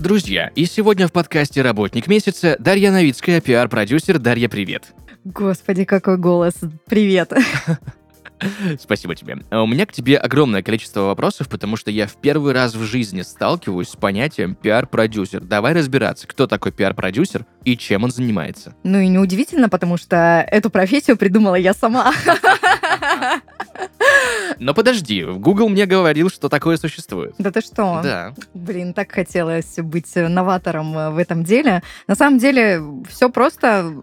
Друзья, и сегодня в подкасте «Работник месяца» Дарья Новицкая, пиар-продюсер. Дарья, привет! Господи, какой голос. Привет. Спасибо тебе. А У меня к тебе огромное количество вопросов, потому что я в первый раз в жизни сталкиваюсь с понятием пиар-продюсер. Давай разбираться, кто такой пиар-продюсер и чем он занимается. Ну и неудивительно, потому что эту профессию придумала я сама. Но подожди, Google мне говорил, что такое существует. Да ты что? Да. Блин, так хотелось быть новатором э, в этом деле. На самом деле все просто.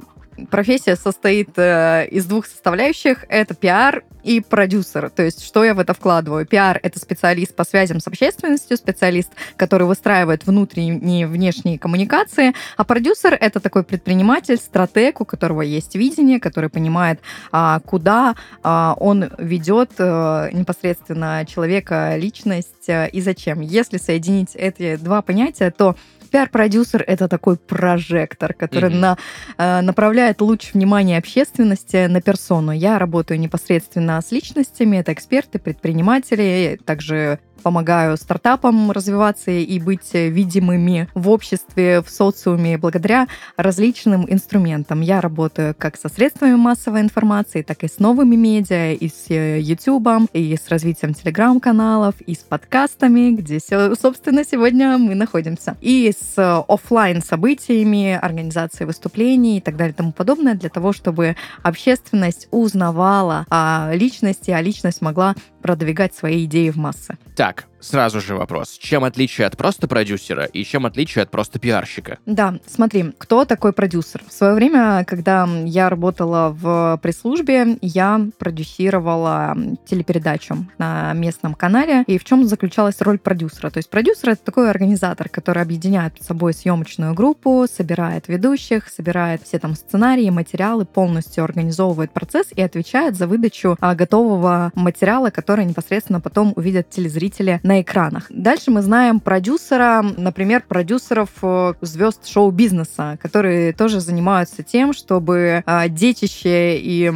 Профессия состоит э, из двух составляющих. Это пиар и продюсер. То есть, что я в это вкладываю? Пиар — это специалист по связям с общественностью, специалист, который выстраивает внутренние и внешние коммуникации, а продюсер — это такой предприниматель, стратег, у которого есть видение, который понимает, а, куда а, он ведет а, непосредственно человека, личность а, и зачем. Если соединить эти два понятия, то Пиар-продюсер — это такой прожектор, который Мгм. на, э, направляет луч внимания общественности на персону. Я работаю непосредственно с личностями, это эксперты, предприниматели, также помогаю стартапам развиваться и быть видимыми в обществе, в социуме благодаря различным инструментам. Я работаю как со средствами массовой информации, так и с новыми медиа, и с YouTube, и с развитием телеграм-каналов, и с подкастами, где, собственно, сегодня мы находимся. И с офлайн событиями, организацией выступлений и так далее и тому подобное, для того, чтобы общественность узнавала о личности, а личность могла продвигать свои идеи в массы. Так, сразу же вопрос. Чем отличие от просто продюсера и чем отличие от просто пиарщика? Да, смотри, кто такой продюсер? В свое время, когда я работала в пресс-службе, я продюсировала телепередачу на местном канале. И в чем заключалась роль продюсера? То есть продюсер — это такой организатор, который объединяет под собой съемочную группу, собирает ведущих, собирает все там сценарии, материалы, полностью организовывает процесс и отвечает за выдачу а, готового материала, который непосредственно потом увидят телезрители на экранах. Дальше мы знаем продюсера, например, продюсеров э, звезд шоу-бизнеса, которые тоже занимаются тем, чтобы э, детище и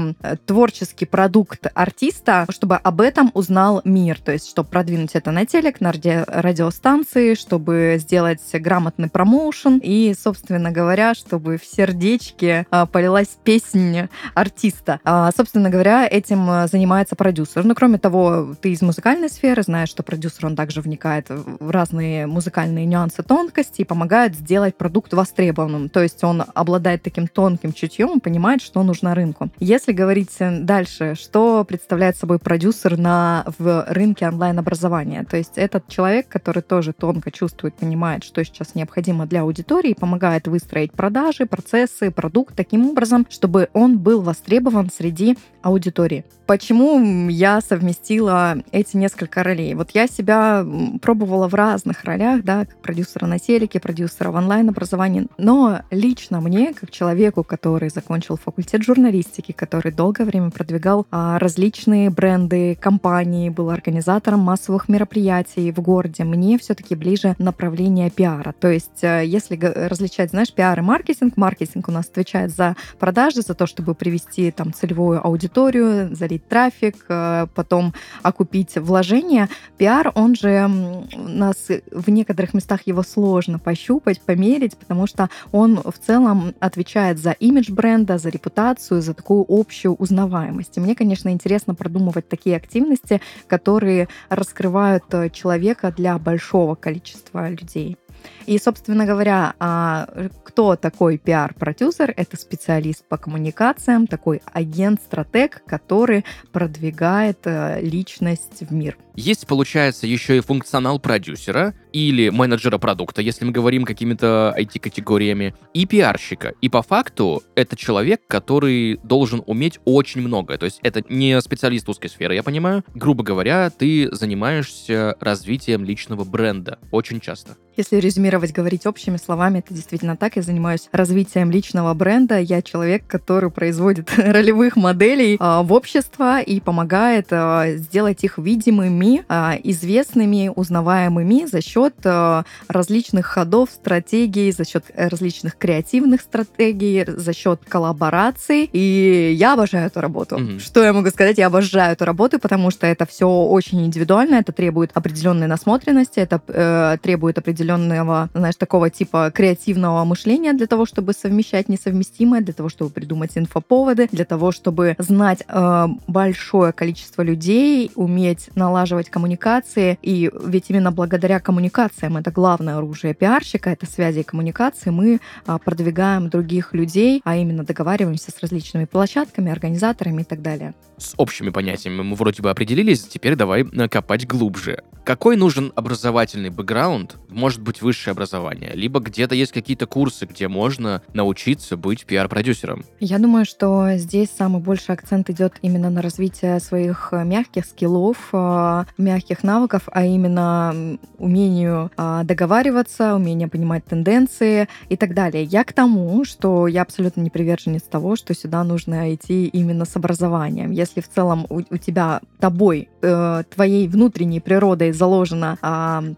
творческий продукт артиста, чтобы об этом узнал мир, то есть чтобы продвинуть это на телек, на ради- радиостанции, чтобы сделать грамотный промоушен и, собственно говоря, чтобы в сердечке э, полилась песнь артиста. А, собственно говоря, этим занимается продюсер. Ну, кроме того, ты из музыкальной сферы, знаешь, что продюсер, он также вникает в разные музыкальные нюансы, тонкости и помогает сделать продукт востребованным. То есть он обладает таким тонким чутьем, понимает, что нужно рынку. Если говорить э, дальше, что представляет собой продюсер на, в рынке онлайн-образования? То есть этот человек, который тоже тонко чувствует, понимает, что сейчас необходимо для аудитории, помогает выстроить продажи, процессы, продукт таким образом, чтобы он был востребован среди аудитории. Почему я совместила эти несколько ролей? Вот я себя м, пробовала в разных ролях, да, как продюсера на телеке, продюсера в онлайн-образовании, но лично мне, как человеку, который закончил факультет журналистики, который долгое время продвигал а, различные бренды, компании, был организатором массовых мероприятий в городе, мне все-таки ближе направление пиара. То есть, э, если различать, знаешь, пиар и маркетинг, маркетинг у нас отвечает за продажи, за то, чтобы привести там целевую аудиторию, залить трафик, э, потом окупить вложения. Пиар, он же у нас в некоторых местах его сложно пощупать, померить, потому что он в целом отвечает за имидж бренда, за репутацию, за такую общую узнаваемость. И мне, конечно, интересно продумывать такие активности, которые раскрывают э, человека для большого количества людей. И, собственно говоря, а, кто такой пиар-продюсер? Это специалист по коммуникациям, такой агент-стратег, который продвигает э, личность в мир. Есть, получается, еще и функционал продюсера или менеджера продукта, если мы говорим какими-то IT-категориями, и пиарщика. И по факту это человек, который должен уметь очень многое. То есть это не специалист узкой сферы, я понимаю. Грубо говоря, ты занимаешься развитием личного бренда очень часто. Если резюмировать, говорить общими словами, это действительно так. Я занимаюсь развитием личного бренда. Я человек, который производит ролевых моделей э, в общество и помогает э, сделать их видимыми, э, известными, узнаваемыми за счет э, различных ходов, стратегий, за счет различных креативных стратегий, за счет коллабораций. И я обожаю эту работу. Mm-hmm. Что я могу сказать? Я обожаю эту работу, потому что это все очень индивидуально, это требует определенной насмотренности, это э, требует определенного, знаешь, такого типа креативного мышления для того, чтобы совмещать несовместимое, для того, чтобы придумать инфоповоды, для того, чтобы знать э, большое количество людей, уметь налаживать коммуникации. И ведь именно благодаря коммуникациям, это главное оружие пиарщика, это связи и коммуникации, мы э, продвигаем других людей, а именно договариваемся с различными площадками, организаторами и так далее. С общими понятиями мы вроде бы определились, теперь давай копать глубже. Какой нужен образовательный бэкграунд, может быть высшее образование, либо где-то есть какие-то курсы, где можно научиться быть пиар-продюсером? Я думаю, что здесь самый большой акцент идет именно на развитие своих мягких скиллов, э, мягких навыков, а именно умению э, договариваться, умению понимать тенденции и так далее. Я к тому, что я абсолютно не приверженец того, что сюда нужно идти именно с образованием. Если в целом у, у тебя, тобой, твоей внутренней природой заложена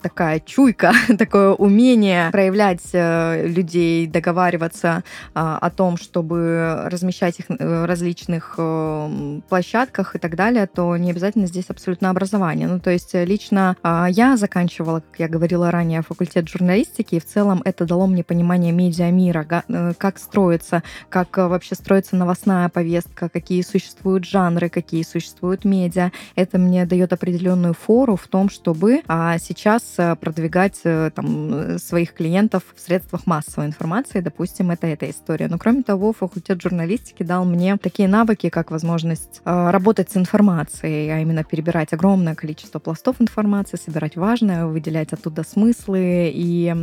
такая чуйка, такое умение проявлять э, людей, договариваться а, о том, чтобы размещать их э, в различных э, площадках и так далее, то не обязательно здесь абсолютно образование. Ну, то есть лично а, я заканчивала, как я говорила ранее, факультет журналистики, и в целом это дало мне понимание медиамира, как строится, как вообще строится новостная повестка, какие существуют жанры, какие существуют медиа. Это мне дает определенную фору в том, чтобы а, сейчас продвигать там, своих клиентов в средствах массовой информации. Допустим, это эта история. Но кроме того, факультет журналистики дал мне такие навыки, как возможность э, работать с информацией, а именно перебирать огромное количество пластов информации, собирать важное, выделять оттуда смыслы и,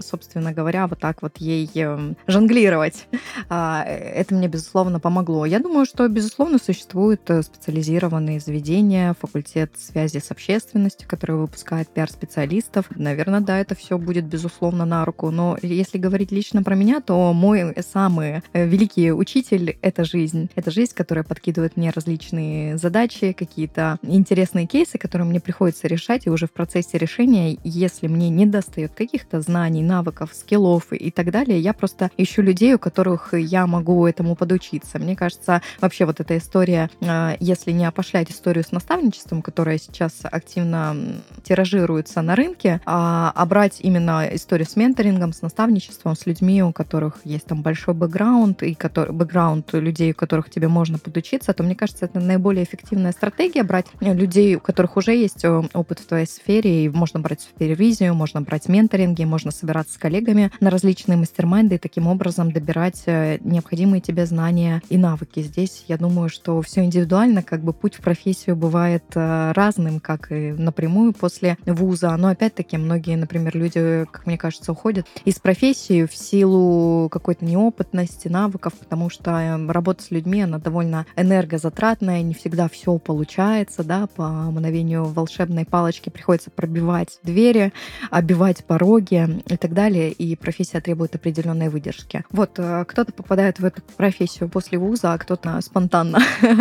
собственно говоря, вот так вот ей э, жонглировать. А, это мне, безусловно, помогло. Я думаю, что, безусловно, существуют э, специализированные заведения, факультет связи с общественностью, который выпускает пиар-специалистов. Наверное, да, это все будет, безусловно, на руку. Но если говорить лично про меня, то мой самый э, великий учитель — это жизнь. Это жизнь, которая подкидывает мне различные задачи, какие-то интересные кейсы, которые мне приходится решать, и уже в процессе решения, если мне не достает каких-то знаний, навыков, скиллов и так далее, я просто ищу людей, у которых я могу этому подучиться. Мне кажется, вообще вот эта история, э, если не опошлять историю с наставничеством, которая сейчас активно тиражируется на рынке, а, а брать именно историю с менторингом, с наставничеством, с людьми, у которых есть там большой бэкграунд, и который, бэкграунд людей, у которых тебе можно подучиться, то мне кажется, это наиболее эффективная стратегия брать людей, у которых уже есть э, опыт в твоей сфере, и можно брать супервизию, можно брать менторинги, можно собираться с коллегами на различные мастер-майнды и таким образом добирать э, необходимые тебе знания и навыки. Здесь я думаю, что все индивидуально, как бы путь в профессию бывает э, разным, как и напрямую после вуза, но опять-таки многие, например, люди люди, как мне кажется, уходят из профессии в силу какой-то неопытности, навыков, потому что эм, работа с людьми, она довольно энергозатратная, не всегда все получается, да, по мгновению волшебной палочки приходится пробивать двери, обивать пороги и так далее, и профессия требует определенной выдержки. Вот, э, кто-то попадает в эту профессию после вуза, а кто-то спонтанно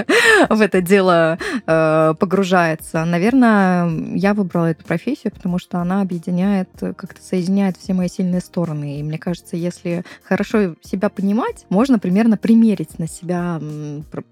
в это дело э, погружается. Наверное, я выбрала эту профессию, потому что она объединяет как как-то соединяет все мои сильные стороны. И мне кажется, если хорошо себя понимать, можно примерно примерить на себя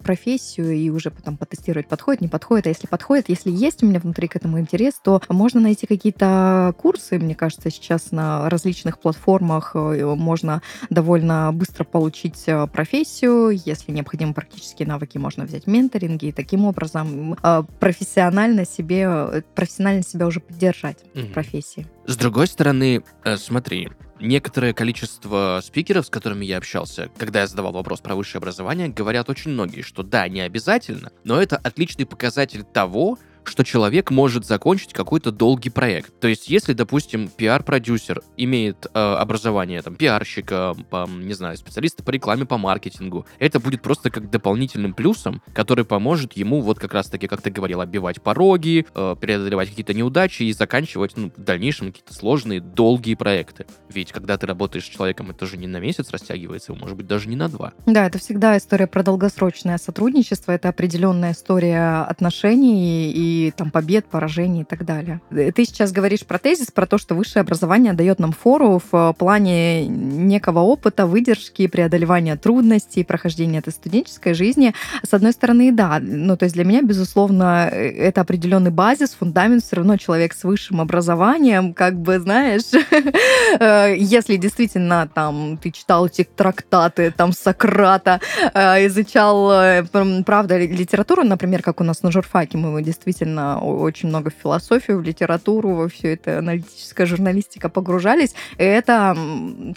профессию и уже потом потестировать, подходит, не подходит. А если подходит, если есть у меня внутри к этому интерес, то можно найти какие-то курсы, мне кажется, сейчас на различных платформах э, можно довольно быстро получить э, профессию. Если необходимы практические навыки, можно взять менторинги и таким образом э, профессионально себе, профессионально себя уже поддержать mm-hmm. в профессии. С другой стороны, э, смотри, некоторое количество спикеров, с которыми я общался, когда я задавал вопрос про высшее образование, говорят очень многие, что да, не обязательно, но это отличный показатель того, что человек может закончить какой-то долгий проект. То есть, если, допустим, пиар-продюсер имеет э, образование там пиарщика, по, не знаю, специалиста по рекламе, по маркетингу, это будет просто как дополнительным плюсом, который поможет ему вот как раз-таки, как ты говорил, оббивать пороги, э, преодолевать какие-то неудачи и заканчивать ну, в дальнейшем какие-то сложные, долгие проекты. Ведь когда ты работаешь с человеком, это же не на месяц растягивается, может быть, даже не на два. Да, это всегда история про долгосрочное сотрудничество, это определенная история отношений и там побед, поражений и так далее. Ты сейчас говоришь про тезис, про то, что высшее образование дает нам фору в плане некого опыта, выдержки, преодолевания трудностей, прохождения этой студенческой жизни. С одной стороны, да, ну то есть для меня, безусловно, это определенный базис, фундамент, все равно человек с высшим образованием, как бы, знаешь, если действительно там ты читал эти трактаты, там Сократа, э, изучал, э, правда, литературу, например, как у нас на журфаке, мы действительно очень много в философию, в литературу, во все это аналитическая журналистика погружались, это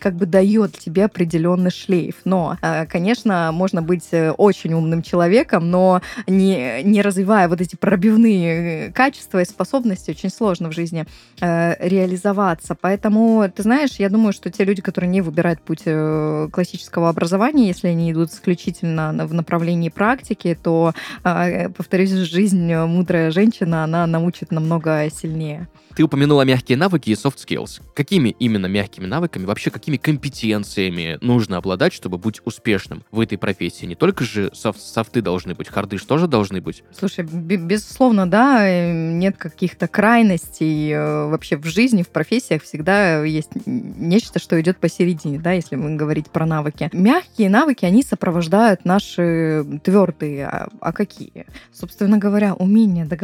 как бы дает тебе определенный шлейф. Но, э, конечно, можно быть очень умным человеком, но не, не развивая вот эти пробивные качества и способности, очень сложно в жизни реализоваться. Поэтому, ты знаешь, я думаю, что те люди, которые не выбирают путь классического образования, если они идут исключительно в направлении практики, то, повторюсь, жизнь мудрая женщина, она научит намного сильнее. Ты упомянула мягкие навыки и soft skills. Какими именно мягкими навыками, вообще какими компетенциями нужно обладать, чтобы быть успешным в этой профессии? Не только же софт, софты должны быть, харды же тоже должны быть. Слушай, безусловно, да, э, нет каких-то крайностей э, вообще в жизни, в профессиях всегда есть нечто, что идет посередине, да, если мы говорить про навыки. Мягкие навыки, они сопровождают наши твердые. А, а какие? Собственно говоря, умение договариваться —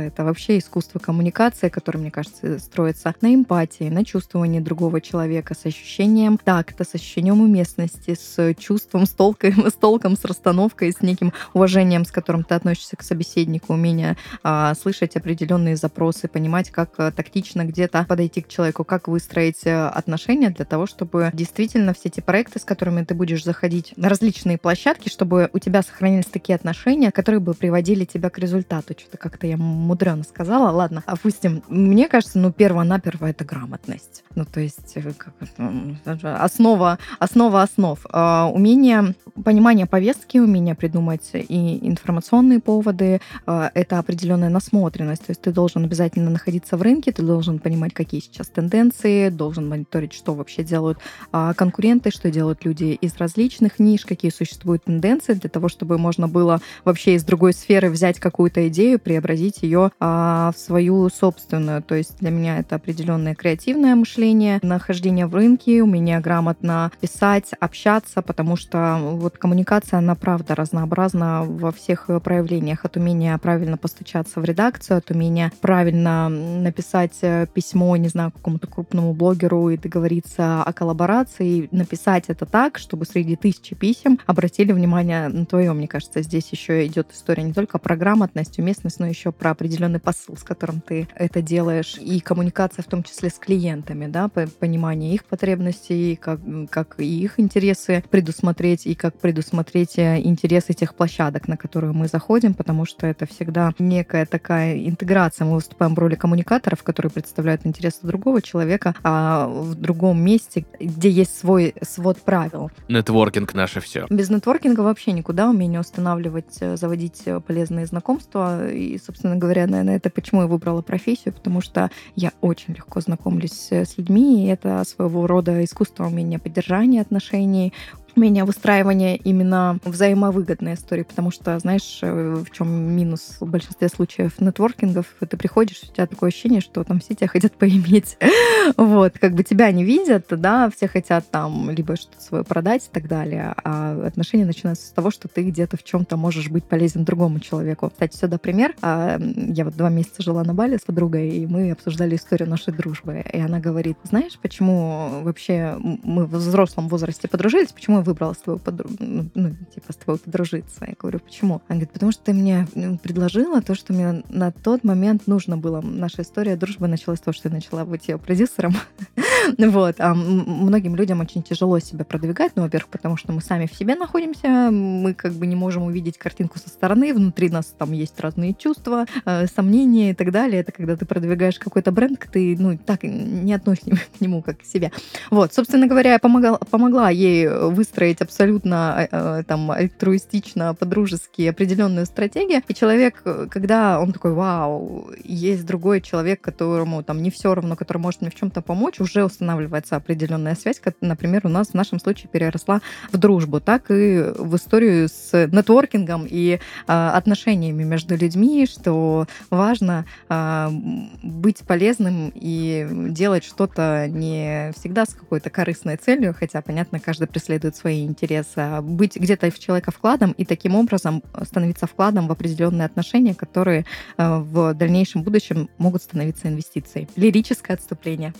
это вообще искусство коммуникации, которое мне кажется, строится на эмпатии, на чувствовании другого человека, с ощущением такта, с ощущением уместности, с чувством, с толком, с, толком, с расстановкой, с неким уважением, с которым ты относишься к собеседнику, умение а, слышать определенные запросы, понимать, как а, тактично где-то подойти к человеку, как выстроить а, отношения для того, чтобы действительно все эти проекты, с которыми ты будешь заходить на различные площадки, чтобы у тебя сохранились такие отношения, которые бы приводили тебя к результату. Что-то как-то я мудрено сказала. Ладно, опустим мне кажется, ну, перво-наперво это грамотность. Ну, то есть э, как это, основа, основа основ. А, умение, понимание повестки, умение придумать и информационные поводы, а, это определенная насмотренность. То есть ты должен обязательно находиться в рынке, ты должен понимать, какие сейчас тенденции, должен мониторить, что вообще делают а, конкуренты, что делают люди из различных ниш, какие существуют тенденции для того, чтобы можно было вообще из другой сферы взять какую-то идею, преобразить ее в свою собственную. То есть для меня это определенное креативное мышление, нахождение в рынке, умение грамотно писать, общаться, потому что вот коммуникация, она правда разнообразна во всех проявлениях. От умения правильно постучаться в редакцию, от умения правильно написать э, письмо, не знаю, какому-то крупному блогеру и договориться о коллаборации, написать это так, чтобы среди тысячи писем обратили внимание на твое. Мне кажется, здесь еще идет история не только про грамотность, уместность, но еще про определенный посыл, с которым ты это делаешь и коммуникация в том числе с клиентами, да, понимание их потребностей, как, как и их интересы предусмотреть, и как предусмотреть э, интересы тех площадок, на которые мы заходим, потому что это всегда некая такая интеграция. Мы выступаем в роли коммуникаторов, которые представляют интересы другого человека, а в другом месте, где есть свой свод правил. Нетворкинг наше все. Без нетворкинга вообще никуда. Умение устанавливать, э, заводить э, полезные знакомства. Собственно говоря, наверное, это почему я выбрала профессию, потому что я очень легко знакомлюсь с людьми, и это своего рода искусство умения поддержания отношений, умение выстраивания именно взаимовыгодной истории, потому что, знаешь, э, в чем минус в большинстве случаев нетворкингов, ты приходишь, у тебя такое ощущение, что там все тебя хотят поиметь. вот, как бы тебя не видят, да, все хотят там либо что-то свое продать и так далее, а отношения начинаются с того, что ты где-то в чем-то можешь быть полезен другому человеку. Кстати, сюда пример. А, я вот два месяца жила на Бали с подругой, и мы обсуждали историю нашей дружбы. И она говорит, знаешь, почему вообще мы в взрослом возрасте подружились, почему выбрала с тобой подругу, ну, типа, с тобой подружиться. Я говорю, почему? Она говорит, потому что ты мне предложила то, что мне на тот момент нужно было. Наша история дружбы началась с того, что я начала быть ее продюсером. вот. А многим людям очень тяжело себя продвигать, ну, во-первых, потому что мы сами в себе находимся, мы как бы не можем увидеть картинку со стороны, внутри нас там есть разные чувства, э, сомнения и так далее. Это когда ты продвигаешь какой-то бренд, ты, ну, так не относишься к нему как к себе. Вот, собственно говоря, я помогала, помогла ей выстроить абсолютно э, там альтруистично, по-дружески определенную стратегию. И человек, когда он такой, вау, есть другой человек, которому там не все равно, который может мне в чем-то помочь, уже устанавливается определенная связь, как, например, у нас в нашем случае переросла в дружбу, так и в историю с нетворкингом и э, отношениями между людьми, что важно э, быть полезным и делать что-то не всегда с какой-то корыстной целью, хотя, понятно, каждый преследует свои интересы, а быть где-то в человека вкладом и таким образом становиться вкладом в определенные отношения, которые э, в дальнейшем будущем могут становиться инвестицией. Лирическое отступление.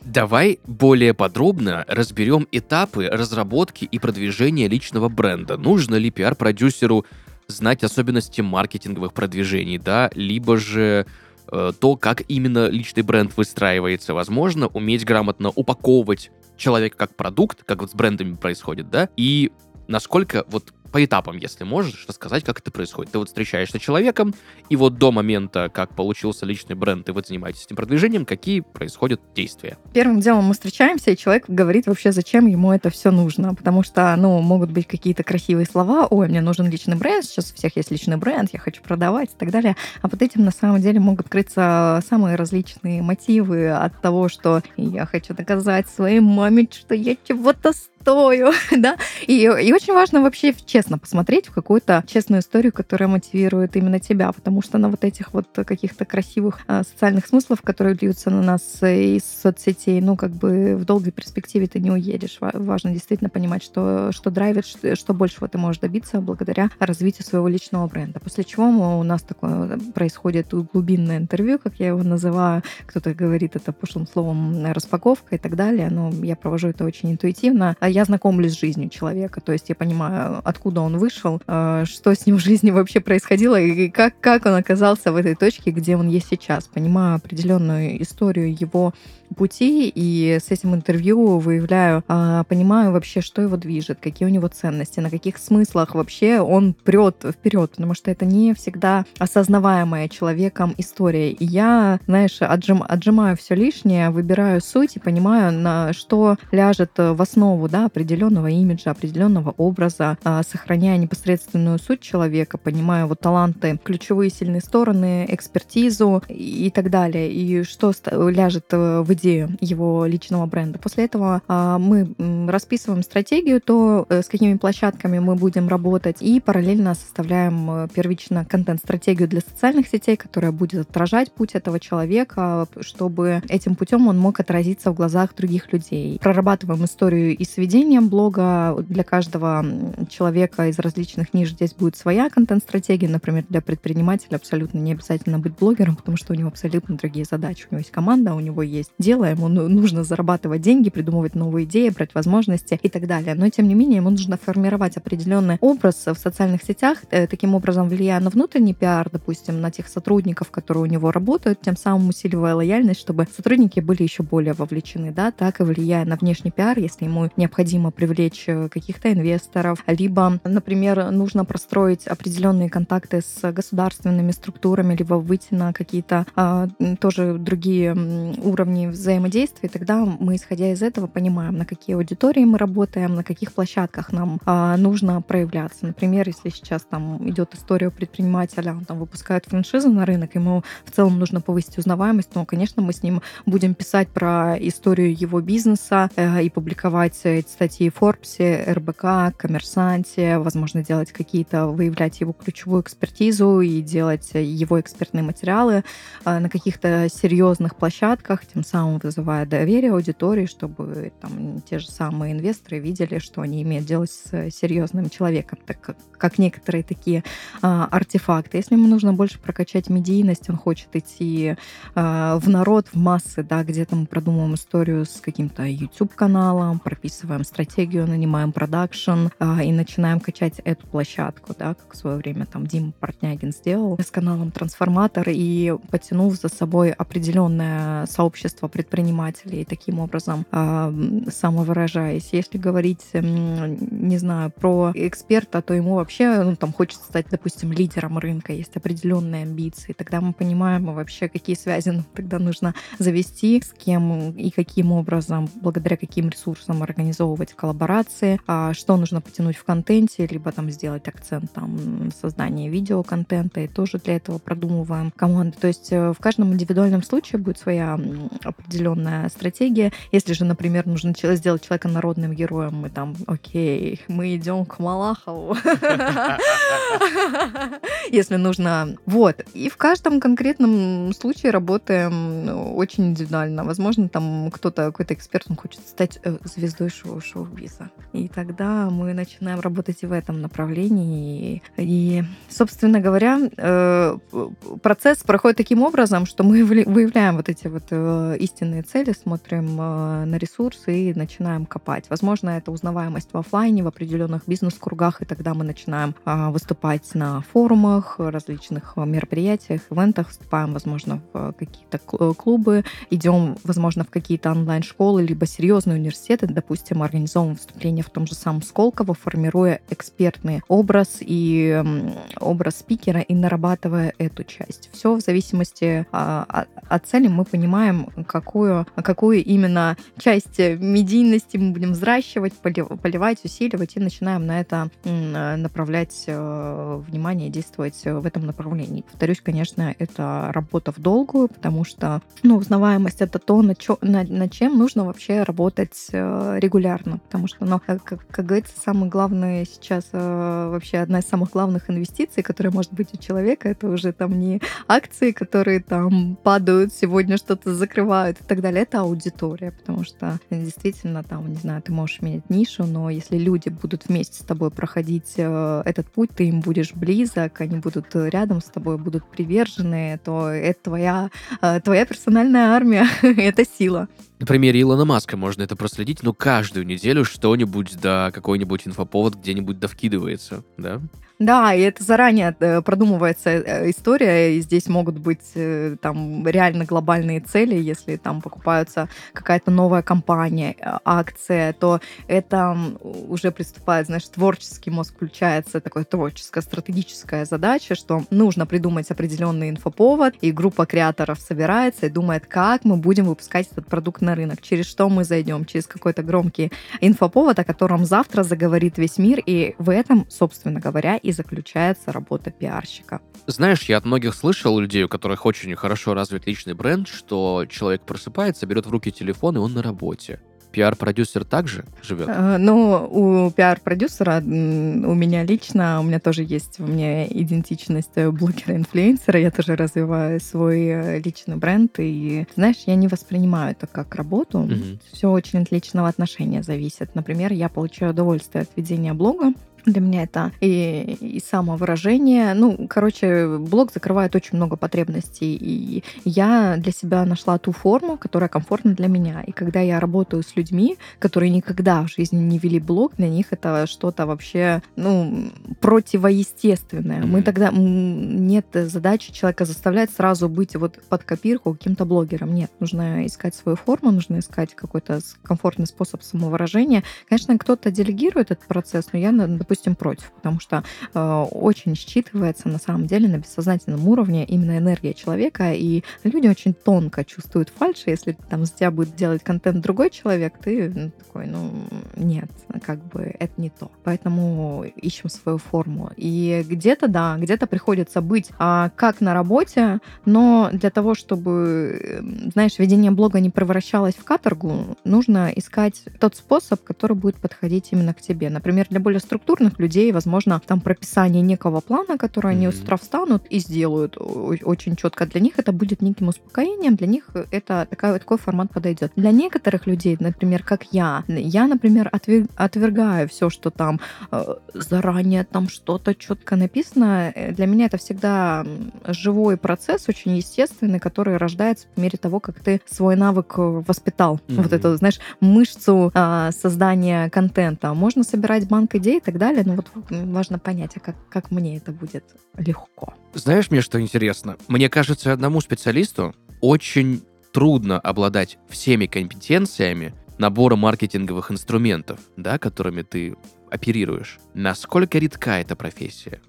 Давай более подробно разберем этапы разработки и продвижения личного бренда. Нужно ли пиар-продюсеру знать особенности маркетинговых продвижений, да, либо же э, то, как именно личный бренд выстраивается. Возможно, уметь грамотно упаковывать человека как продукт, как вот с брендами происходит, да, и насколько вот по этапам, если можешь рассказать, как это происходит. Ты вот встречаешься с человеком, и вот до момента, как получился личный бренд, и вы занимаетесь этим продвижением, какие происходят действия? Первым делом мы встречаемся, и человек говорит вообще, зачем ему это все нужно. Потому что, ну, могут быть какие-то красивые слова, ой, мне нужен личный бренд, сейчас у всех есть личный бренд, я хочу продавать и так далее. А под этим на самом деле могут крыться самые различные мотивы от того, что я хочу доказать своей маме, что я чего-то стою, да. И, и очень важно вообще честно посмотреть в какую-то честную историю, которая мотивирует именно тебя, потому что на вот этих вот каких-то красивых а, социальных смыслов, которые льются на нас из соцсетей, ну, как бы в долгой перспективе ты не уедешь. Важно действительно понимать, что, что драйвит, что, что большего ты можешь добиться благодаря развитию своего личного бренда. После чего у нас такое происходит глубинное интервью, как я его называю. Кто-то говорит это пошлым словом распаковка и так далее, но я провожу это очень интуитивно. Я знакомлюсь с жизнью человека, то есть я понимаю, откуда он вышел, э, что с ним в жизни вообще происходило и как, как он оказался в этой точке, где он есть сейчас. Понимаю определенную историю его пути, и с этим интервью выявляю, а, понимаю вообще, что его движет, какие у него ценности, на каких смыслах вообще он прет вперед, потому что это не всегда осознаваемая человеком история. И я, знаешь, отжим, отжимаю все лишнее, выбираю суть и понимаю, на что ляжет в основу да, определенного имиджа, определенного образа, а, сохраняя непосредственную суть человека, понимаю вот таланты, ключевые сильные стороны, экспертизу и так далее, и что ляжет в идею его личного бренда. После этого а, мы расписываем стратегию, то э, с какими площадками мы будем работать, и параллельно составляем э, первично контент-стратегию для социальных сетей, которая будет отражать путь этого человека, чтобы этим путем он мог отразиться в глазах других людей. Прорабатываем историю и сведением блога. Для каждого человека из различных ниш здесь будет своя контент-стратегия. Например, для предпринимателя абсолютно не обязательно быть блогером, потому что у него абсолютно другие задачи. У него есть команда, у него есть дело, ему ну, нужно зарабатывать деньги, придумывать новые идеи, брать возможности и так далее. Но, тем не менее, ему нужно формировать определенный образ в социальных сетях, э, таким образом влияя на внутренний пиар, допустим, на тех сотрудников, которые у него работают, тем самым усиливая лояльность, чтобы сотрудники были еще более вовлечены, да, так и влияя на внешний пиар, если ему необходимо привлечь э, каких-то инвесторов, либо, например, нужно простроить определенные контакты с государственными структурами, либо выйти на какие-то а, тоже другие уровни взаимодействия, тогда мы, исходя из этого, понимаем, на какие аудитории мы работаем, на каких площадках нам а, нужно проявляться. Например, если сейчас там идет история предпринимателя, он там выпускает франшизу на рынок, ему в целом нужно повысить узнаваемость, то, конечно, мы с ним будем писать про историю его бизнеса э, и публиковать статьи Forbes, РБК, Коммерсанте, возможно, делать какие-то, выявлять его ключевую экспертизу и делать его экспертные материалы э, на каких-то серьезных площадках, тем самым вызывая доверие аудитории, чтобы там те же самые инвесторы видели, что они имеют дело с серьезным человеком, так как, как некоторые такие а, артефакты. Если ему нужно больше прокачать медийность, он хочет идти а, в народ, в массы, да, где-то мы продумываем историю с каким-то YouTube-каналом, прописываем строим стратегию, нанимаем продакшн а, и начинаем качать эту площадку, да, как в свое время там Дима Портнягин сделал с каналом Трансформатор и потянув за собой определенное сообщество предпринимателей, таким образом а, самовыражаясь. Если говорить, не знаю, про эксперта, то ему вообще ну, там хочется стать, допустим, лидером рынка, есть определенные амбиции. Тогда мы понимаем вообще, какие связи нам тогда нужно завести, с кем и каким образом, благодаря каким ресурсам организовывать коллаборации, а что нужно потянуть в контенте, либо там сделать акцент там создание видеоконтента, и тоже для этого продумываем команду. То есть э, в каждом индивидуальном случае будет своя определенная стратегия. Если же, например, нужно сделать человека народным героем, мы там, окей, мы идем к Малахову. Если нужно. Вот. И в каждом конкретном случае работаем ну, очень индивидуально. Возможно, там кто-то, какой-то эксперт, он хочет стать э, звездой шоу шоу-биза. И тогда мы начинаем работать и в этом направлении. И, собственно говоря, э, процесс проходит таким образом, что мы выявляем вот эти вот э, истинные цели, смотрим на ресурсы и начинаем копать. Возможно, это узнаваемость в офлайне, в определенных бизнес-кругах, и тогда мы начинаем а, выступать на форумах, различных мероприятиях, ивентах, вступаем, возможно, в какие-то клубы, идем, возможно, в какие-то онлайн-школы, либо серьезные университеты, допустим, организовываем выступление в том же самом Сколково, формируя экспертный образ и образ спикера и нарабатывая эту часть. Все в зависимости а, от цели мы понимаем, какую, какую именно часть медийности мы будем взращивать, поливать, усиливать, и начинаем на это направлять э, внимание действовать в этом направлении. Повторюсь, конечно, это работа в долгую, потому что ну, узнаваемость — это то, на, чё, на, на чем нужно вообще работать э, регулярно, потому что, ну, как, как говорится, самое главное сейчас э, вообще одна из самых главных инвестиций, которая может быть у человека, это уже там не акции, которые там падают сегодня, что-то закрывают и так далее, это аудитория, потому что действительно там, не знаю, ты можешь менять нишу, но если люди будут вместе с тобой проходить э, этот путь, ты им будешь близок, они будут рядом с тобой, будут привержены, то это твоя, твоя персональная армия, это сила. На примере Илона Маска можно это проследить, но каждую неделю что-нибудь, да, какой-нибудь инфоповод где-нибудь довкидывается, да? Да, и это заранее э, продумывается э, история, и здесь могут быть э, там реально глобальные цели, если там покупаются какая-то новая компания, акция, то это уже приступает, знаешь, творческий мозг включается, такая творческая, стратегическая задача, что нужно придумать определенный инфоповод, и группа креаторов собирается и думает, как мы будем выпускать этот продукт на рынок, через что мы зайдем, через какой-то громкий инфоповод, о котором завтра заговорит весь мир, и в этом, собственно говоря, и заключается работа пиарщика. Знаешь, я от многих слышал людей, у которых очень хорошо развит личный бренд, что человек просыпается, берет в руки телефон, и он на работе. Пиар-продюсер также живет? А, ну, у пиар-продюсера, у меня лично, у меня тоже есть у меня идентичность блогера-инфлюенсера, я тоже развиваю свой э, личный бренд, и, знаешь, я не воспринимаю это как работу, угу. все очень от личного отношения зависит. Например, я получаю удовольствие от ведения блога, для меня это и, и самовыражение. Ну, короче, блог закрывает очень много потребностей. И я для себя нашла ту форму, которая комфортна для меня. И когда я работаю с людьми, которые никогда в жизни не вели блог, для них это что-то вообще, ну, противоестественное. Mm-hmm. Мы тогда... Нет задачи человека заставлять сразу быть вот под копирку каким-то блогером. Нет, нужно искать свою форму, нужно искать какой-то комфортный способ самовыражения. Конечно, кто-то делегирует этот процесс, но я, допустим, против, потому что э, очень считывается на самом деле на бессознательном уровне именно энергия человека, и люди очень тонко чувствуют фальшь, если там с тебя будет делать контент другой человек, ты ну, такой, ну, нет, как бы это не то. Поэтому ищем свою форму. И где-то, да, где-то приходится быть а, как на работе, но для того, чтобы, знаешь, ведение блога не превращалось в каторгу, нужно искать тот способ, который будет подходить именно к тебе. Например, для более структурных упорных людей, возможно, там прописание некого плана, который они Мгм. с утра встанут и сделают очень четко. Для них это будет неким успокоением, для них это такая, такой формат подойдет. Для некоторых людей, например, как я, я, например, отвер- отвергаю все, что там э, заранее там что-то четко написано. Э, Для меня это всегда живой процесс, очень естественный, который рождается по мере того, как ты свой навык э, воспитал. Мгм. Вот эту, знаешь, мышцу а, создания контента. Можно собирать банк идей и так далее, но вот м, важно понять, а как, как мне это будет легко. Знаешь, мне что интересно? Мне кажется, одному специалисту очень трудно обладать всеми компетенциями набора маркетинговых инструментов, да, которыми ты оперируешь. Насколько редка эта профессия?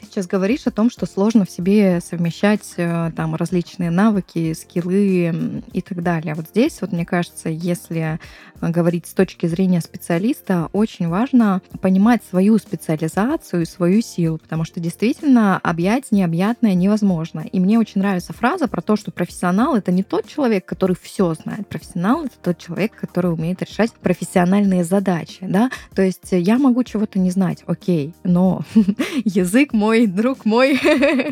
Ты сейчас говоришь о том, что сложно в себе совмещать э, там различные навыки, скиллы и так далее. Вот здесь, вот мне кажется, если э, говорить с точки зрения специалиста, очень важно понимать свою специализацию свою силу, потому что действительно объять необъятное невозможно. И мне очень нравится фраза про то, что профессионал это не тот человек, который все знает. Профессионал это тот человек, который умеет решать профессиональные задачи, да. То есть я могу чего-то не знать, окей, но язык мой, друг мой,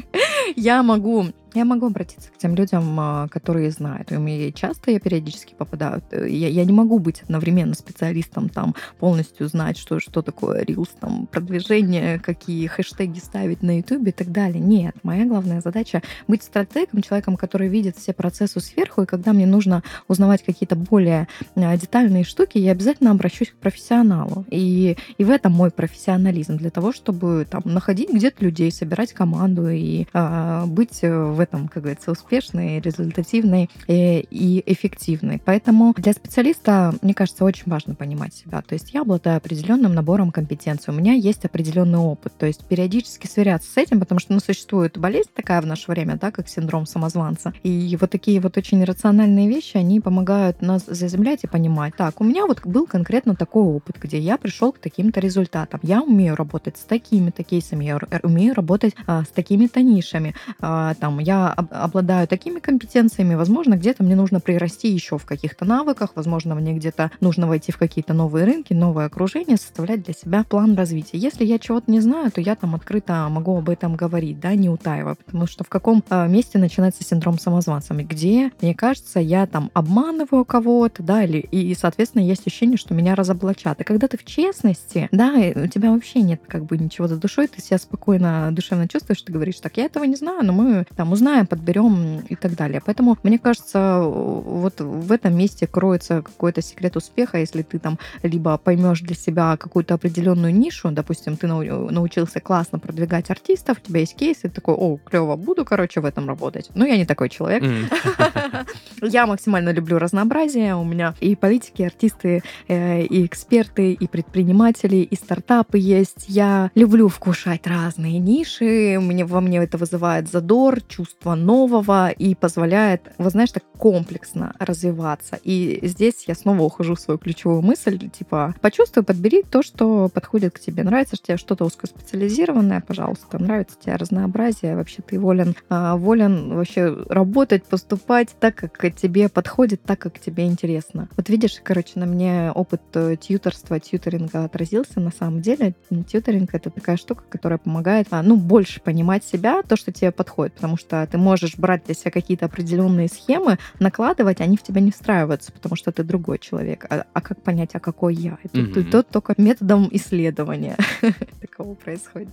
я могу я могу обратиться к тем людям, а, которые знают. И меня часто я периодически попадаю. э, Я, я не могу быть одновременно специалистом, там, полностью знать, что, что такое Reels, там, продвижение, какие хэштеги ставить на YouTube и так далее. Нет, моя главная задача быть стратегом, человеком, который видит все процессы сверху, и когда мне нужно узнавать какие-то более а, детальные штуки, я обязательно обращусь к профессионалу. И, и в этом мой профессионализм, для того, чтобы там находить где-то людей, собирать команду и а, быть э, в этом, как говорится, успешной, результативной и, и эффективной. Поэтому для специалиста, мне кажется, очень важно понимать себя. То есть я обладаю определенным набором компетенций, у меня есть определенный опыт. То есть периодически сверяться с этим, потому что ну, существует болезнь такая в наше время, да, как синдром самозванца. И вот такие вот очень рациональные вещи, они помогают нас заземлять и понимать. Так, у меня вот был конкретно такой опыт, где я пришел к таким-то результатам. Я умею работать с такими-то кейсами, я умею работать а, с такими-то нишами. А, там, я об- обладаю такими компетенциями, возможно, где-то мне нужно прирасти еще в каких-то навыках, возможно, мне где-то нужно войти в какие-то новые рынки, новое окружение, составлять для себя план развития. Если я чего-то не знаю, то я там открыто могу об этом говорить, да, не утаивая, потому что в каком а, месте начинается синдром самозванца, где, мне кажется, я там обманываю кого-то, да, или, и, соответственно, есть ощущение, что меня разоблачат. И когда ты в честности, да, у тебя вообще нет как бы ничего за душой, ты себя спокойно, душевно чувствуешь, ты говоришь, так, я этого не знаю, но мы там узнаем, подберем и так далее. Поэтому, мне кажется, вот в этом месте кроется какой-то секрет успеха, если ты там либо поймешь для себя какую-то определенную нишу, допустим, ты нау- научился классно продвигать артистов, у тебя есть кейс, и ты такой, о, клево, буду, короче, в этом работать. Но я не такой человек. Я максимально люблю разнообразие. У меня и политики, и артисты, э, и эксперты, и предприниматели, и стартапы есть. Я люблю вкушать разные ниши. Мне, во мне это вызывает задор, чувство нового и позволяет, вы знаешь, так комплексно развиваться. И здесь я снова ухожу в свою ключевую мысль, типа, почувствуй, подбери то, что подходит к тебе. Нравится тебе что-то узкоспециализированное, пожалуйста. Нравится тебе разнообразие, вообще ты волен, а, волен вообще работать, поступать так, как тебе подходит, так, как тебе интересно. Вот видишь, короче, на мне опыт э, тьюторства, тьюторинга отразился на самом деле. Тьюторинг — это такая штука, которая помогает, а, ну, больше понимать себя, то, что тебе подходит, потому что ты можешь брать для себя какие-то определенные схемы, накладывать, они в тебя не встраиваются, потому что ты другой человек. А, а как понять, а какой я? Тут, Мгм. и тут только методом исследования такого происходит.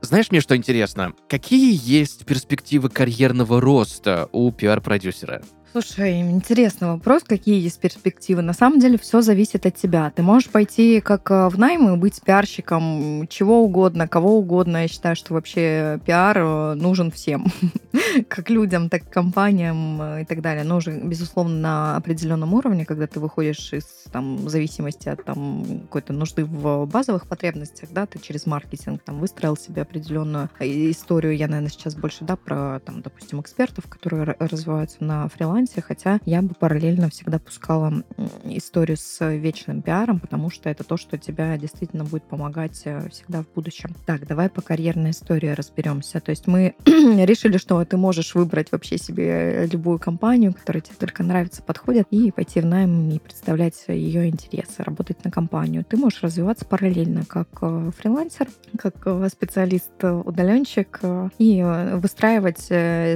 Знаешь, мне что интересно? Какие есть перспективы карьерного роста у пиар-продюсера? Слушай, интересный вопрос, какие есть перспективы. На самом деле все зависит от тебя. Ты можешь пойти как э, в найм и быть пиарщиком чего угодно, кого угодно. Я считаю, что вообще пиар э, нужен всем. как людям, так и компаниям э, и так далее. Нужен, безусловно, на определенном уровне, когда ты выходишь из там, зависимости от там, какой-то нужды в базовых потребностях, да, ты через маркетинг там выстроил себе определенную историю. Я, наверное, сейчас больше, да, про, там, допустим, экспертов, которые развиваются на фрилансе, фрилансе, хотя я бы параллельно всегда пускала историю с вечным пиаром, потому что это то, что тебя действительно будет помогать э, всегда в будущем. Так, давай по карьерной истории разберемся. То есть мы решили, что ты можешь выбрать вообще себе любую компанию, которая тебе только нравится, подходит, и пойти в найм и представлять ее интересы, работать на компанию. Ты можешь развиваться параллельно как э, фрилансер, как э, специалист-удаленщик и выстраивать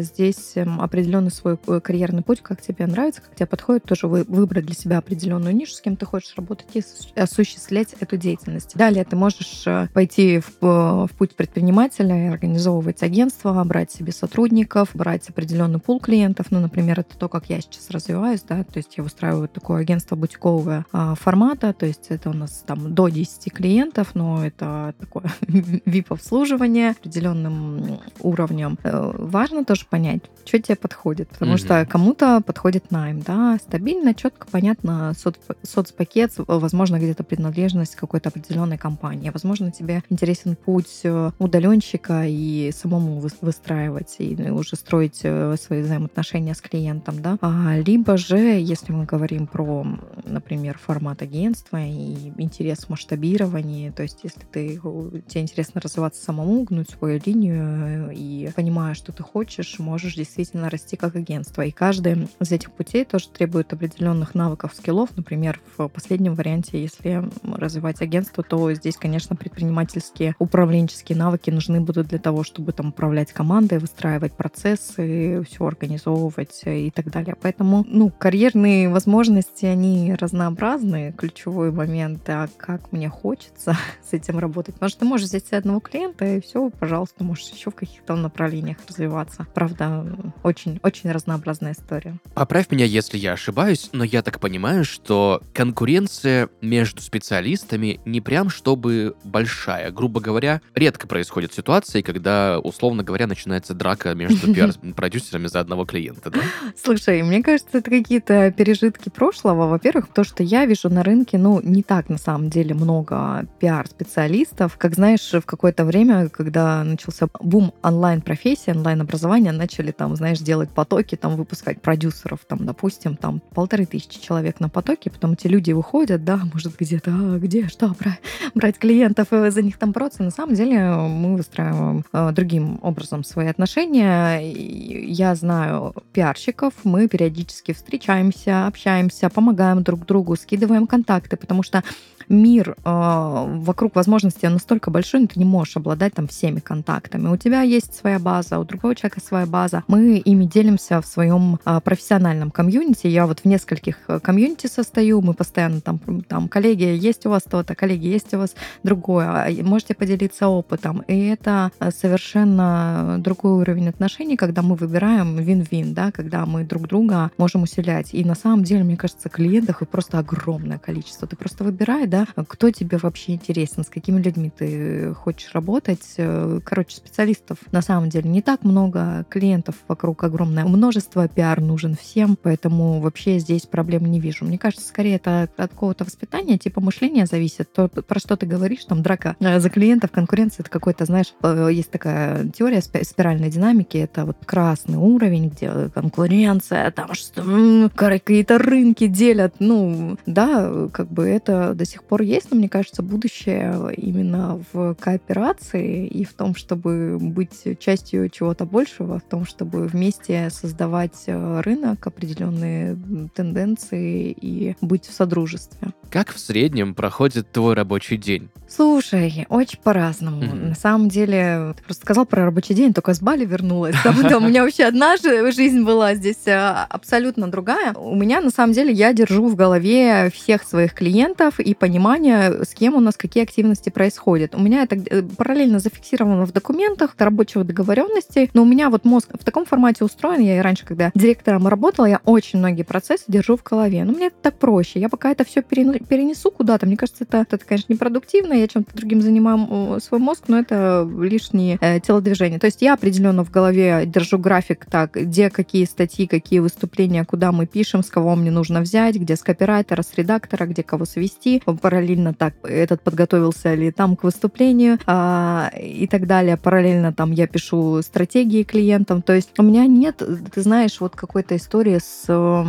здесь эм, определенный свой карьерный путь, как тебе нравится, как тебе подходит, тоже выбрать для себя определенную нишу, с кем ты хочешь работать и осуществлять эту деятельность. Далее ты можешь э, пойти в, э, в путь предпринимателя, организовывать агентство, брать себе сотрудников, брать определенный пул клиентов. Ну, например, это то, как я сейчас развиваюсь, да, то есть я устраиваю такое агентство бутикового а, формата, то есть это у нас там до 10 клиентов, но это такое VIP-обслуживание определенным уровнем. Э, важно тоже понять, что тебе подходит, потому mm-hmm. что кому-то подходит найм, да, стабильно, четко, понятно, соц, соцпакет, возможно, где-то принадлежность какой-то определенной компании, возможно, тебе интересен путь э, удаленщика и самому выстраивать и уже строить э, свои взаимоотношения с клиентом, да, а, либо же, если мы говорим про, например, формат агентства и интерес в масштабировании, то есть если ты, тебе интересно развиваться самому, гнуть свою линию и понимая, что ты хочешь, можешь действительно расти как агентство. И каждый из этих путей тоже требует определенных навыков, скиллов. Например, в последнем варианте, если развивать агентство, то здесь, конечно, предпринимательские, управленческие навыки нужны будут для того, чтобы там управлять командой, выстраивать процессы, все организовывать и так далее. Поэтому, ну, карьерные возможности, они разнообразны. Ключевой момент, а как мне хочется с этим работать. Потому что ты можешь взять одного клиента, и все, пожалуйста, можешь еще в каких-то направлениях развиваться. Правда, очень, очень разнообразная история. Поправь меня, если я ошибаюсь, но я так понимаю, что конкуренция между специалистами не прям чтобы большая. Грубо говоря, редко происходят ситуации, когда, условно говоря, начинается драка между пиар-продюсерами за одного клиента, да? Слушай, мне кажется, это какие-то пережитки прошлого. Во-первых, то, что я вижу на рынке, ну, не так на самом деле много пиар-специалистов. Как знаешь, в какое-то время, когда начался бум онлайн-профессии, онлайн-образования, начали там, знаешь, делать потоки, там выпускать продюсеров, там, допустим, там полторы тысячи человек на потоке, потом эти люди выходят, да, может, где-то, а, где, что, брать, брать клиентов, и за них там бороться. На самом деле мы выстраиваем э, другим образом свои отношения. Я знаю пиарщиков, мы периодически встречаемся, общаемся, помогаем друг другу, скидываем контакты, потому что мир э, вокруг возможностей настолько большой, но ты не можешь обладать там всеми контактами. У тебя есть своя база, у другого человека своя база. Мы ими делимся в своем э, профессиональном комьюнити. Я вот в нескольких э, комьюнити состою, мы постоянно там, там, коллеги, есть у вас то-то, коллеги, есть у вас другое, а, можете поделиться опытом. И это э, совершенно другой уровень отношений, когда мы выбираем вин-вин, да, когда мы друг друга можем усилять. И на самом деле, мне кажется, клиентов и просто огромное количество. Ты просто выбирай, да, кто тебе вообще интересен, с какими людьми ты хочешь работать. Э, короче, специалистов на самом деле не так много, клиентов вокруг огромное множество, пиар нужен всем, поэтому вообще здесь проблем не вижу. Мне кажется, скорее это от какого-то воспитания, типа мышления зависит. То, про что ты говоришь, там драка э, за клиентов, конкуренция, это какой-то, знаешь, э, есть такая теория спиральной динамики, это вот красный уровень, где конкуренция, там что какие-то рынки делят, ну, да, как бы это до сих пор есть, но мне кажется, будущее именно в кооперации и в том, чтобы быть частью чего-то большего, в том, чтобы вместе создавать э, рынок, определенные тенденции и быть в содружестве. Как в среднем проходит твой рабочий день? Слушай, очень по-разному. Mm-hmm. На самом деле, ты просто сказал про рабочий день, только с Бали вернулась. Там, там у меня вообще одна же жизнь была здесь а, абсолютно другая. У меня, на самом деле, я держу в голове всех своих клиентов и понимание, с кем у нас какие активности происходят. У меня это э, параллельно зафиксировано в документах рабочих договоренностей, но у меня вот мозг в таком формате устроен. Я и раньше, когда директором работала, я очень многие процессы держу в голове. Но мне это так проще. Я пока это все переношу перенесу куда-то. Мне кажется, это, это конечно, непродуктивно, я чем-то другим занимаю свой мозг, но это лишние э, телодвижения. То есть я определенно в голове держу график так, где какие статьи, какие выступления, куда мы пишем, с кого мне нужно взять, где с копирайтера, с редактора, где кого свести. Параллельно так, этот подготовился ли там к выступлению а, и так далее. Параллельно там я пишу стратегии клиентам. То есть у меня нет, ты знаешь, вот какой-то истории с, э,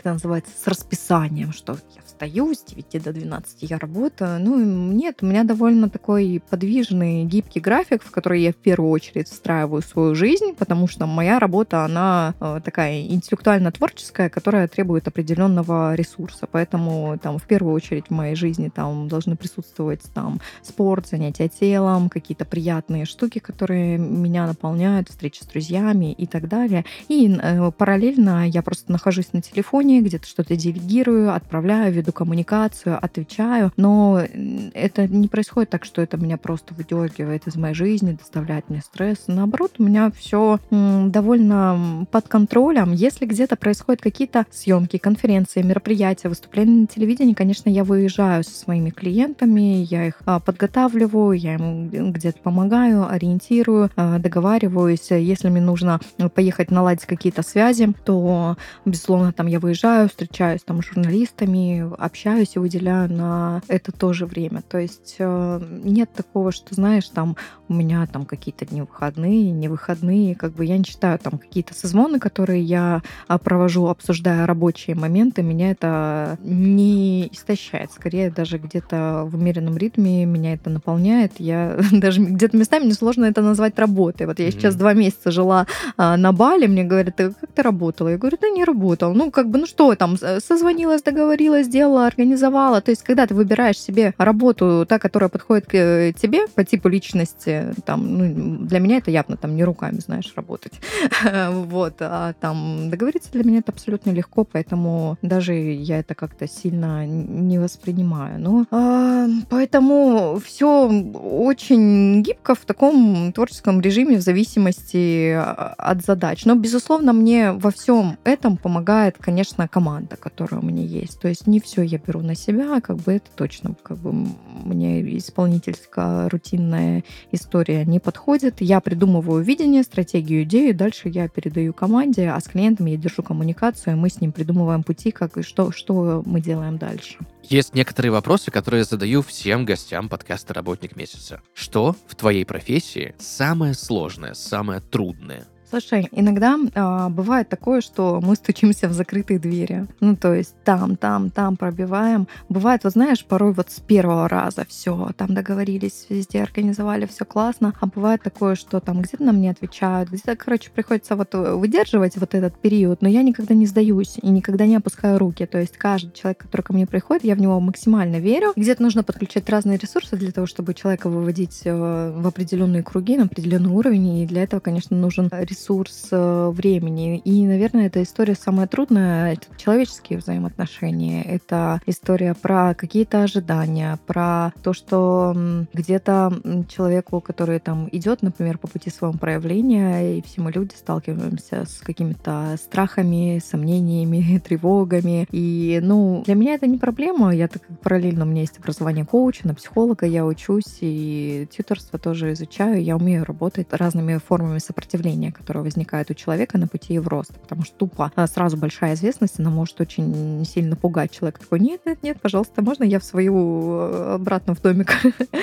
как это называется, с расписанием, что я встаю с 9 до 12 я работаю. Ну, нет, у меня довольно такой подвижный, гибкий график, в который я в первую очередь встраиваю свою жизнь, потому что моя работа, она э, такая интеллектуально-творческая, которая требует определенного ресурса. Поэтому там в первую очередь в моей жизни там должны присутствовать там спорт, занятия телом, какие-то приятные штуки, которые меня наполняют, встречи с друзьями и так далее. И э, параллельно я просто нахожусь на телефоне, где-то что-то делегирую, отправляю, веду веду коммуникацию, отвечаю, но это не происходит так, что это меня просто выдергивает из моей жизни, доставляет мне стресс. Наоборот, у меня все довольно под контролем. Если где-то происходят какие-то съемки, конференции, мероприятия, выступления на телевидении, конечно, я выезжаю со своими клиентами, я их а, подготавливаю, я им где-то помогаю, ориентирую, а, договариваюсь. Если мне нужно поехать наладить какие-то связи, то, безусловно, там я выезжаю, встречаюсь там с журналистами, общаюсь и выделяю на это тоже время. То есть э, нет такого, что, знаешь, там у меня там какие-то дни выходные, не выходные, как бы я не считаю там какие-то созвоны, которые я а, провожу, обсуждая рабочие моменты, меня это не истощает. Скорее, даже где-то в умеренном ритме меня это наполняет. Я даже где-то местами мне сложно это назвать работой. Вот я mm-hmm. сейчас два месяца жила а, на Бали, мне говорят, ты как ты работала? Я говорю, да не работала. Ну, как бы, ну что там, созвонилась, договорилась, сделала, организовала. То есть, когда ты выбираешь себе работу, та, которая подходит к э, тебе по типу личности, там, ну, для меня это явно там не руками, знаешь, работать. вот, а там договориться для меня это абсолютно легко, поэтому даже я это как-то сильно не воспринимаю. Ну, а, поэтому все очень гибко в таком творческом режиме в зависимости а, от задач. Но, безусловно, мне во всем этом помогает, конечно, команда, которая у меня есть. То есть не все я беру на себя, как бы это точно, как бы мне исполнительская рутинная история не подходит. Я придумываю видение, стратегию, идею, дальше я передаю команде, а с клиентом я держу коммуникацию, и мы с ним придумываем пути, как и что, что мы делаем дальше. Есть некоторые вопросы, которые я задаю всем гостям подкаста «Работник месяца». Что в твоей профессии самое сложное, самое трудное? Слушай, иногда э, бывает такое, что мы стучимся в закрытые двери. Ну, то есть там, там, там пробиваем. Бывает, вот знаешь, порой вот с первого раза все, там договорились, везде организовали, все классно. А бывает такое, что там где-то нам не отвечают, где-то, короче, приходится вот э, выдерживать вот этот период, но я никогда не сдаюсь и никогда не опускаю руки. То есть каждый человек, который ко мне приходит, я в него максимально верю. Где-то нужно подключать разные ресурсы для того, чтобы человека выводить э, в определенные круги, на определенный уровень. И для этого, конечно, нужен ресурс ресурс э, времени. И, наверное, эта история самая трудная. Это человеческие взаимоотношения. Это история про какие-то ожидания, про то, что где-то человеку, который там идет, например, по пути своего проявления, и все мы люди сталкиваемся с какими-то страхами, сомнениями, тревогами. И, ну, для меня это не проблема. Я так параллельно у меня есть образование коуча, на психолога я учусь, и тьюторство тоже изучаю. Я умею работать разными формами сопротивления, которые которая возникает у человека на пути в рост. Потому что тупо а, сразу большая известность, она может очень сильно пугать человека. Такой, нет, нет, нет, пожалуйста, можно я в свою э, обратно в домик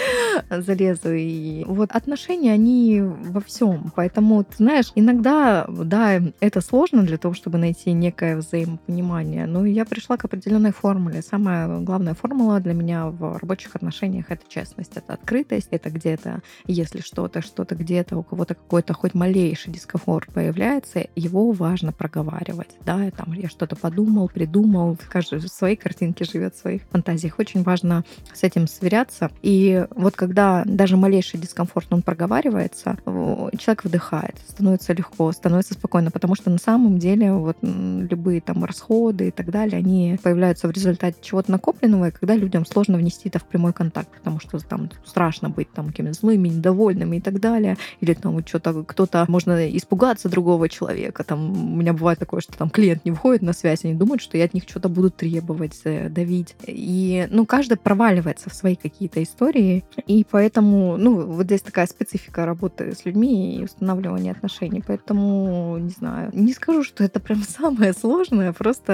залезу? И вот отношения, они во всем. Поэтому, ты знаешь, иногда, да, это сложно для того, чтобы найти некое взаимопонимание, но я пришла к определенной формуле. Самая главная формула для меня в рабочих отношениях — это честность, это открытость, это где-то, если что-то, что-то где-то, у кого-то какой-то хоть малейший дискомфорт, разговор появляется, его важно проговаривать. Да, там я что-то подумал, придумал, каждый в своей картинке живет, в своих фантазиях. Очень важно с этим сверяться. И вот когда даже малейший дискомфорт, он проговаривается, человек выдыхает, становится легко, становится спокойно, потому что на самом деле вот любые там расходы и так далее, они появляются в результате чего-то накопленного, и когда людям сложно внести это в прямой контакт, потому что там страшно быть там какими-то злыми, недовольными и так далее, или там что-то кто-то можно из испугаться другого человека. Там у меня бывает такое, что там клиент не выходит на связь, они думают, что я от них что-то буду требовать, э, давить. И, ну, каждый проваливается в свои какие-то истории, и поэтому, ну, вот здесь такая специфика работы с людьми и устанавливания отношений, поэтому, не знаю, не скажу, что это прям самое сложное, просто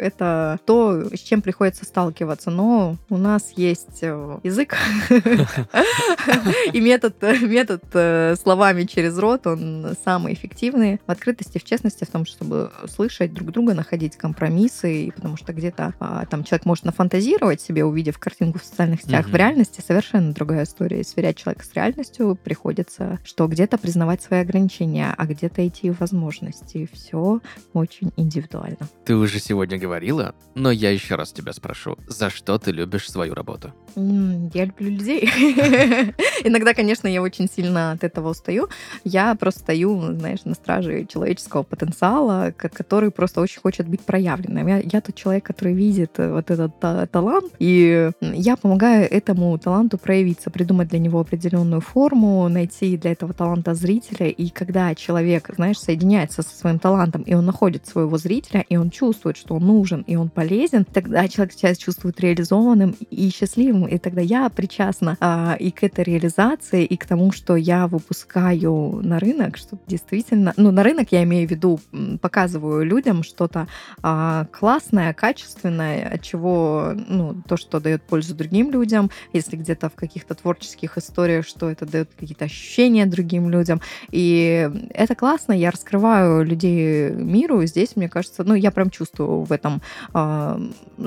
это то, с чем приходится сталкиваться, но у нас есть э, язык и метод, метод э, словами через рот, он самый эффективный в открытости, в честности, в том, чтобы слышать друг друга, находить компромиссы, потому что где-то а, там человек может нафантазировать себе, увидев картинку в социальных сетях, в реальности совершенно другая история. И сверять человека с реальностью приходится, что где-то признавать свои ограничения, а где-то идти в возможности. Все очень индивидуально. Ты уже сегодня говорила, но я еще раз тебя спрошу, за что ты любишь свою работу? Я люблю людей. Иногда, конечно, я очень сильно от этого устаю. Я просто стою, знаешь, на страже человеческого потенциала, который просто очень хочет быть проявленным. Я, я тот человек, который видит э, вот этот та талант, и я помогаю этому таланту проявиться, придумать для него определенную форму, найти для этого таланта зрителя. И когда человек, знаешь, соединяется со своим талантом, и он находит своего зрителя, и он чувствует, что он нужен, и он полезен, тогда человек себя чувствует реализованным и счастливым, и тогда я причастна а, и к этой реализации, и к тому, что я выпускаю на рынок, что действительно, ну, на рынок я имею в виду, показываю людям что-то а, классное, качественное, от чего, ну, то, что дает пользу другим людям, если где-то в каких-то творческих историях, что это дает какие-то ощущения другим людям. И это классно, я раскрываю людей миру, здесь, мне кажется, ну, я прям чувствую в этом э,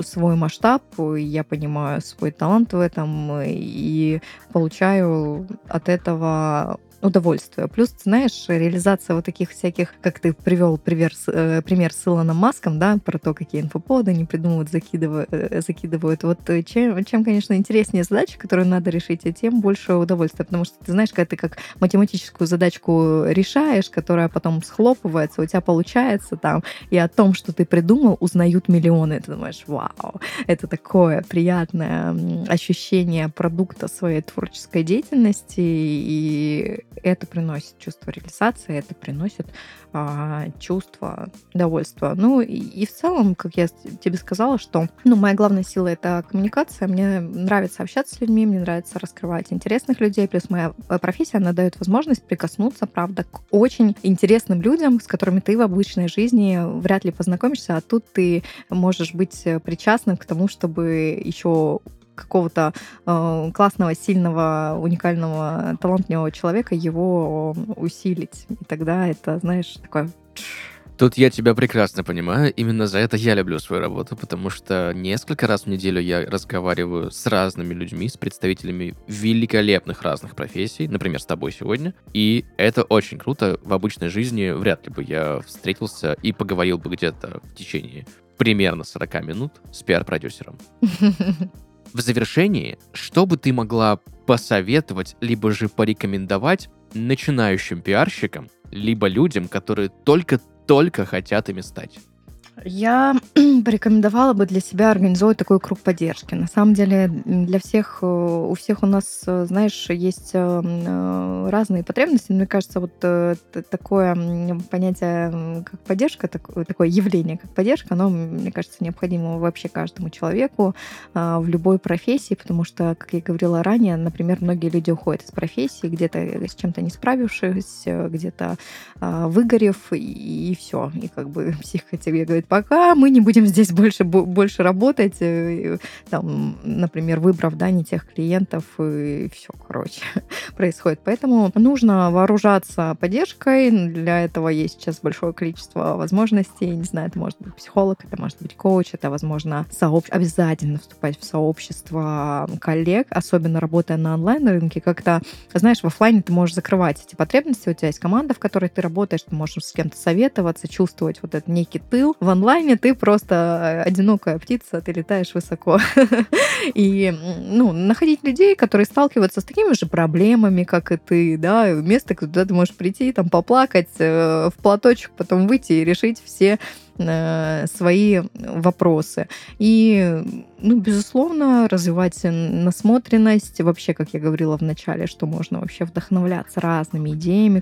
свой масштаб, я понимаю свой талант в этом и получаю от этого удовольствие. Плюс, знаешь, реализация вот таких всяких, как ты привел пример, э, пример с Илоном Маском, да, про то, какие инфоподы они придумывают, закидывают, э, закидывают. Вот э, чем, чем, конечно, интереснее задача, которую надо решить, тем больше удовольствия. Потому что ты знаешь, когда ты как математическую задачку решаешь, которая потом схлопывается, у тебя получается там, и о том, что ты придумал, узнают миллионы. Ты думаешь, вау, это такое приятное ощущение продукта своей творческой деятельности, и это приносит чувство реализации, это приносит а, чувство довольства. Ну и, и в целом, как я тебе сказала, что ну, моя главная сила это коммуникация. Мне нравится общаться с людьми, мне нравится раскрывать интересных людей. Плюс моя э, профессия, она дает возможность прикоснуться, правда, к очень интересным людям, с которыми ты в обычной жизни вряд ли познакомишься, а тут ты можешь быть причастным к тому, чтобы еще какого-то э, классного, сильного, уникального, талантливого человека его усилить. И тогда это, знаешь, такое... Тут я тебя прекрасно понимаю. Именно за это я люблю свою работу, потому что несколько раз в неделю я разговариваю с разными людьми, с представителями великолепных разных профессий, например, с тобой сегодня. И это очень круто. В обычной жизни вряд ли бы я встретился и поговорил бы где-то в течение примерно 40 минут с пиар-продюсером. В завершении, что бы ты могла посоветовать, либо же порекомендовать начинающим пиарщикам, либо людям, которые только-только хотят ими стать? Я порекомендовала бы для себя организовать такой круг поддержки. На самом деле для всех, э, у всех у нас, э, знаешь, есть э, разные потребности. Мне кажется, вот такое понятие, как поддержка, такое явление, как поддержка, оно, мне кажется, необходимо вообще каждому человеку в любой профессии, потому что, как я говорила ранее, например, многие люди уходят из профессии, где-то с чем-то не справившись, где-то выгорев, и все. И как бы тебе говорит, пока мы не будем здесь больше, больше работать, э, там, например, выбрав да, не тех клиентов, и все, короче, происходит. Поэтому нужно вооружаться поддержкой. Для этого есть сейчас большое количество возможностей. Не знаю, это может быть психолог, это может быть коуч, это, возможно, сообщ... обязательно вступать в сообщество коллег, особенно работая на онлайн-рынке. Как-то, знаешь, в офлайне ты можешь закрывать эти потребности, у тебя есть команда, в которой ты работаешь, ты можешь с кем-то советоваться, чувствовать вот этот некий тыл. В онлайне ты просто одинокая птица, ты летаешь высоко. И ну, находить людей, которые сталкиваются с такими же проблемами, как и ты, да, место, куда ты можешь прийти, там, поплакать, э, в платочек, потом выйти и решить все э, свои вопросы. И, ну, безусловно, развивать насмотренность. Вообще, как я говорила в начале, что можно вообще вдохновляться разными идеями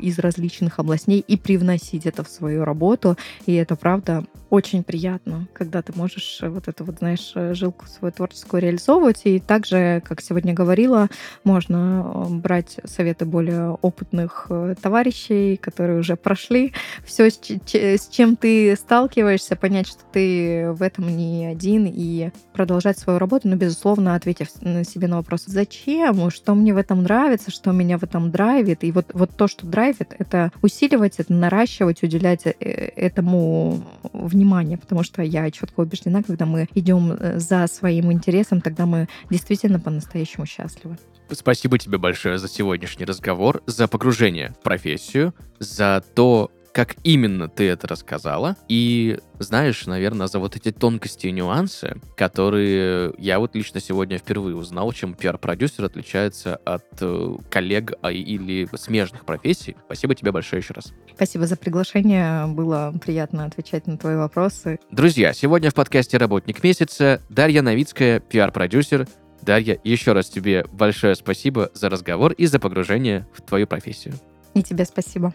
из различных областей и привносить это в свою работу. И это, правда, очень приятно, когда ты можешь вот эту вот, знаешь, жилку свою творческую реализовывать. И также, как сегодня говорила, можно э, брать советы более опытных э, товарищей, которые уже прошли все, с чем ты сталкиваешься, понять, что ты в этом не один, и продолжать свою работу, но, безусловно, ответив на себе на вопрос, зачем, что мне в этом нравится, что меня в этом драйвит. И вот, вот то, что драйвит, это усиливать, это наращивать, уделять э, этому внимание, потому что я четко убеждена, когда мы идем э, за своим интересом, тогда мы действительно по-настоящему счастливы. Спасибо тебе большое за сегодняшний разговор, за погружение в профессию, за то, как именно ты это рассказала. И знаешь, наверное, за вот эти тонкости и нюансы, которые я вот лично сегодня впервые узнал, чем пиар-продюсер отличается от э, коллег а, или смежных профессий. Спасибо тебе большое еще раз. Спасибо за приглашение. Было приятно отвечать на твои вопросы. Друзья, сегодня в подкасте «Работник месяца» Дарья Новицкая, пиар-продюсер, Дарья, еще раз тебе большое спасибо за разговор и за погружение в твою профессию. И тебе спасибо.